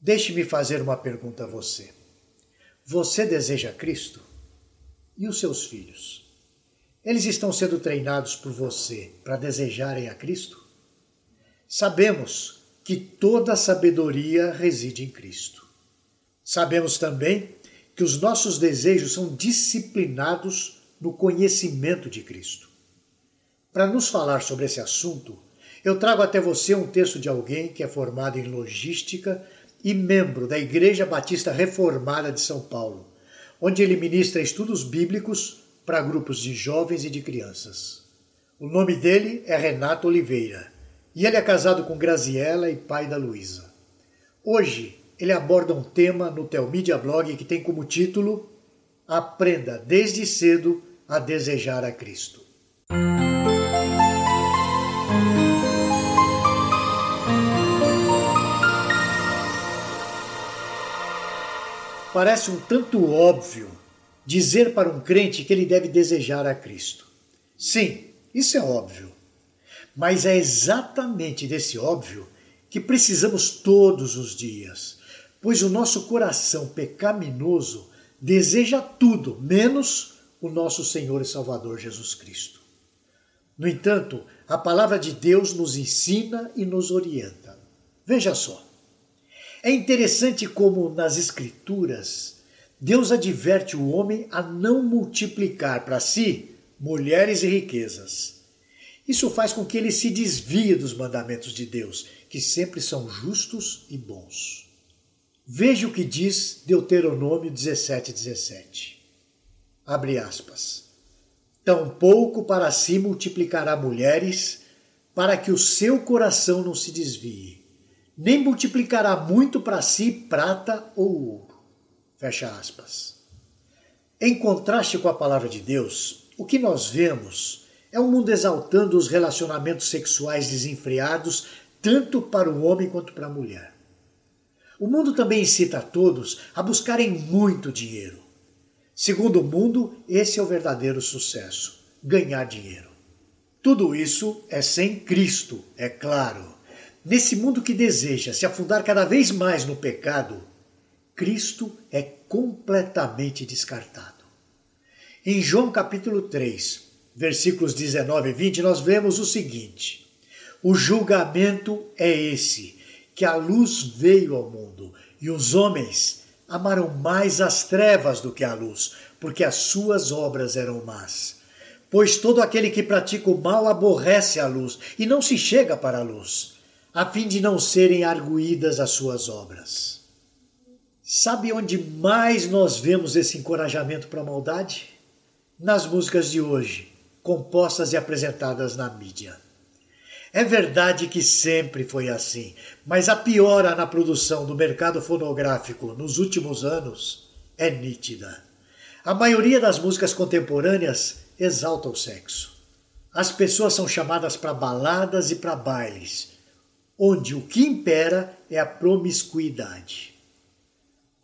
Deixe-me fazer uma pergunta a você. Você deseja Cristo? E os seus filhos? Eles estão sendo treinados por você para desejarem a Cristo? Sabemos que toda sabedoria reside em Cristo. Sabemos também que os nossos desejos são disciplinados no conhecimento de Cristo. Para nos falar sobre esse assunto, eu trago até você um texto de alguém que é formado em logística e membro da Igreja Batista Reformada de São Paulo, onde ele ministra estudos bíblicos para grupos de jovens e de crianças. O nome dele é Renato Oliveira e ele é casado com Graziela e pai da Luísa. Hoje ele aborda um tema no Telmídia Blog que tem como título Aprenda desde cedo a desejar a Cristo. Parece um tanto óbvio dizer para um crente que ele deve desejar a Cristo. Sim, isso é óbvio. Mas é exatamente desse óbvio que precisamos todos os dias, pois o nosso coração pecaminoso deseja tudo menos o nosso Senhor e Salvador Jesus Cristo. No entanto, a palavra de Deus nos ensina e nos orienta. Veja só. É interessante como nas Escrituras Deus adverte o homem a não multiplicar para si mulheres e riquezas. Isso faz com que ele se desvie dos mandamentos de Deus, que sempre são justos e bons. Veja o que diz Deuteronômio 17, 17. Abre aspas. Tampouco para si multiplicará mulheres, para que o seu coração não se desvie nem multiplicará muito para si prata ou ouro. Fecha aspas. Em contraste com a palavra de Deus, o que nós vemos é um mundo exaltando os relacionamentos sexuais desenfreados tanto para o homem quanto para a mulher. O mundo também incita a todos a buscarem muito dinheiro. Segundo o mundo, esse é o verdadeiro sucesso: ganhar dinheiro. Tudo isso é sem Cristo, é claro. Nesse mundo que deseja se afundar cada vez mais no pecado, Cristo é completamente descartado. Em João capítulo 3, versículos 19 e 20, nós vemos o seguinte: O julgamento é esse, que a luz veio ao mundo, e os homens amaram mais as trevas do que a luz, porque as suas obras eram más. Pois todo aquele que pratica o mal aborrece a luz e não se chega para a luz a fim de não serem arguídas as suas obras. Sabe onde mais nós vemos esse encorajamento para a maldade? Nas músicas de hoje, compostas e apresentadas na mídia. É verdade que sempre foi assim, mas a piora na produção do mercado fonográfico nos últimos anos é nítida. A maioria das músicas contemporâneas exalta o sexo. As pessoas são chamadas para baladas e para bailes, onde o que impera é a promiscuidade.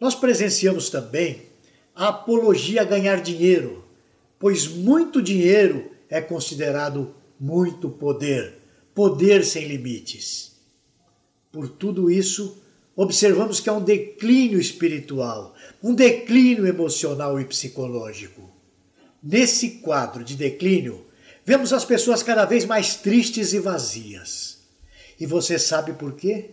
Nós presenciamos também a apologia a ganhar dinheiro, pois muito dinheiro é considerado muito poder, poder sem limites. Por tudo isso, observamos que há um declínio espiritual, um declínio emocional e psicológico. Nesse quadro de declínio, vemos as pessoas cada vez mais tristes e vazias. E você sabe por quê?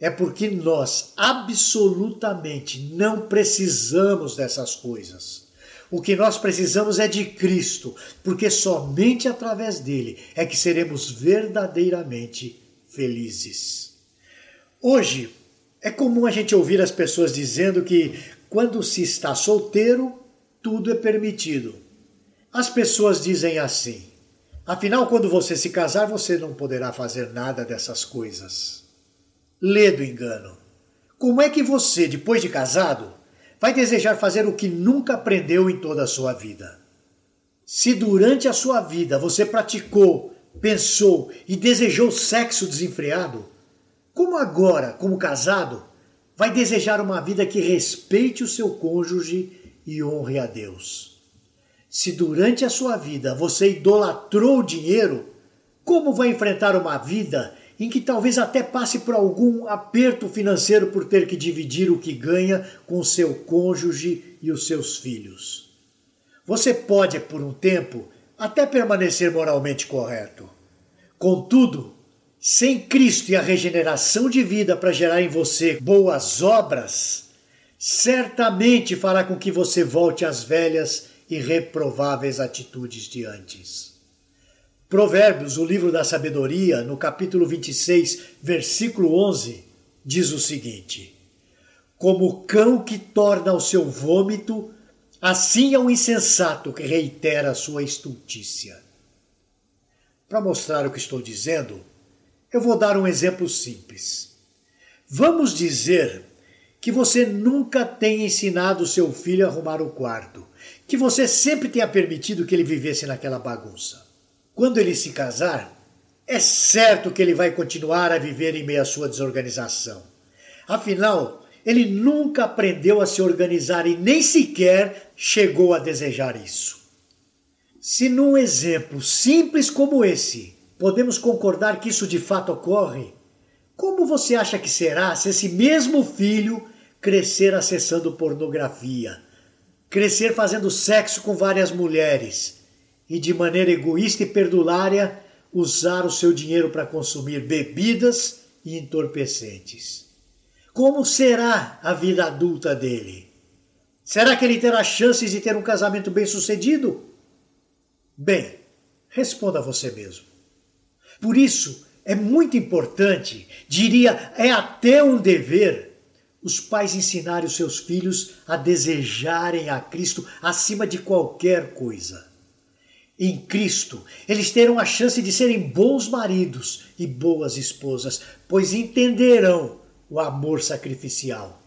É porque nós absolutamente não precisamos dessas coisas. O que nós precisamos é de Cristo, porque somente através dele é que seremos verdadeiramente felizes. Hoje é comum a gente ouvir as pessoas dizendo que quando se está solteiro, tudo é permitido. As pessoas dizem assim: Afinal, quando você se casar, você não poderá fazer nada dessas coisas. Lê do engano. Como é que você, depois de casado, vai desejar fazer o que nunca aprendeu em toda a sua vida? Se durante a sua vida você praticou, pensou e desejou sexo desenfreado, como agora, como casado, vai desejar uma vida que respeite o seu cônjuge e honre a Deus? Se durante a sua vida você idolatrou o dinheiro, como vai enfrentar uma vida em que talvez até passe por algum aperto financeiro por ter que dividir o que ganha com seu cônjuge e os seus filhos. Você pode, por um tempo, até permanecer moralmente correto. Contudo, sem Cristo e a regeneração de vida para gerar em você boas obras, certamente fará com que você volte às velhas e reprováveis atitudes de antes. Provérbios, o livro da sabedoria, no capítulo 26, versículo 11, diz o seguinte: Como o cão que torna o seu vômito, assim é o insensato que reitera a sua estultícia. Para mostrar o que estou dizendo, eu vou dar um exemplo simples. Vamos dizer que você nunca tenha ensinado seu filho a arrumar o quarto, que você sempre tenha permitido que ele vivesse naquela bagunça. Quando ele se casar, é certo que ele vai continuar a viver em meio à sua desorganização. Afinal, ele nunca aprendeu a se organizar e nem sequer chegou a desejar isso. Se num exemplo simples como esse podemos concordar que isso de fato ocorre, como você acha que será se esse mesmo filho crescer acessando pornografia, crescer fazendo sexo com várias mulheres, e, de maneira egoísta e perdulária, usar o seu dinheiro para consumir bebidas e entorpecentes. Como será a vida adulta dele? Será que ele terá chances de ter um casamento bem-sucedido? Bem, responda você mesmo. Por isso, é muito importante, diria, é até um dever, os pais ensinarem os seus filhos a desejarem a Cristo acima de qualquer coisa em Cristo, eles terão a chance de serem bons maridos e boas esposas, pois entenderão o amor sacrificial.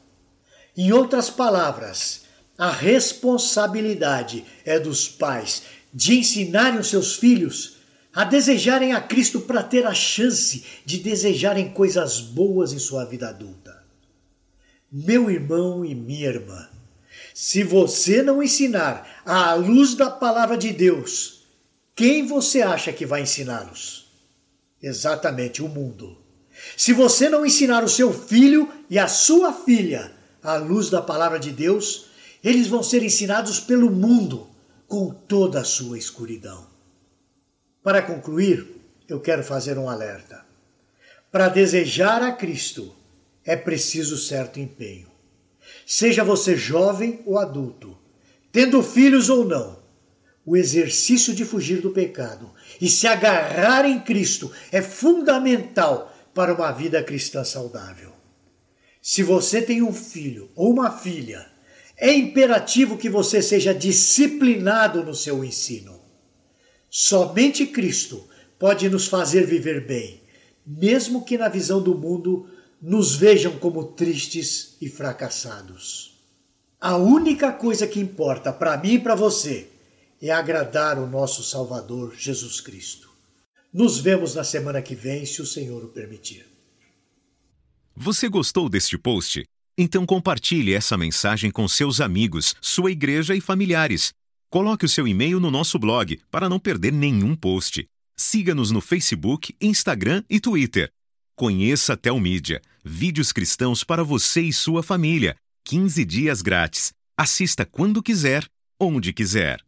Em outras palavras, a responsabilidade é dos pais de ensinarem os seus filhos a desejarem a Cristo para ter a chance de desejarem coisas boas em sua vida adulta. Meu irmão e minha irmã, se você não ensinar à luz da palavra de Deus quem você acha que vai ensiná-los? Exatamente, o mundo. Se você não ensinar o seu filho e a sua filha à luz da palavra de Deus, eles vão ser ensinados pelo mundo com toda a sua escuridão. Para concluir, eu quero fazer um alerta. Para desejar a Cristo é preciso certo empenho. Seja você jovem ou adulto, tendo filhos ou não, o exercício de fugir do pecado e se agarrar em Cristo é fundamental para uma vida cristã saudável. Se você tem um filho ou uma filha, é imperativo que você seja disciplinado no seu ensino. Somente Cristo pode nos fazer viver bem, mesmo que na visão do mundo nos vejam como tristes e fracassados. A única coisa que importa para mim e para você é agradar o nosso Salvador Jesus Cristo. Nos vemos na semana que vem, se o Senhor o permitir. Você gostou deste post? Então compartilhe essa mensagem com seus amigos, sua igreja e familiares. Coloque o seu e-mail no nosso blog para não perder nenhum post. Siga-nos no Facebook, Instagram e Twitter. Conheça a Telmídia, vídeos cristãos para você e sua família. 15 dias grátis. Assista quando quiser, onde quiser.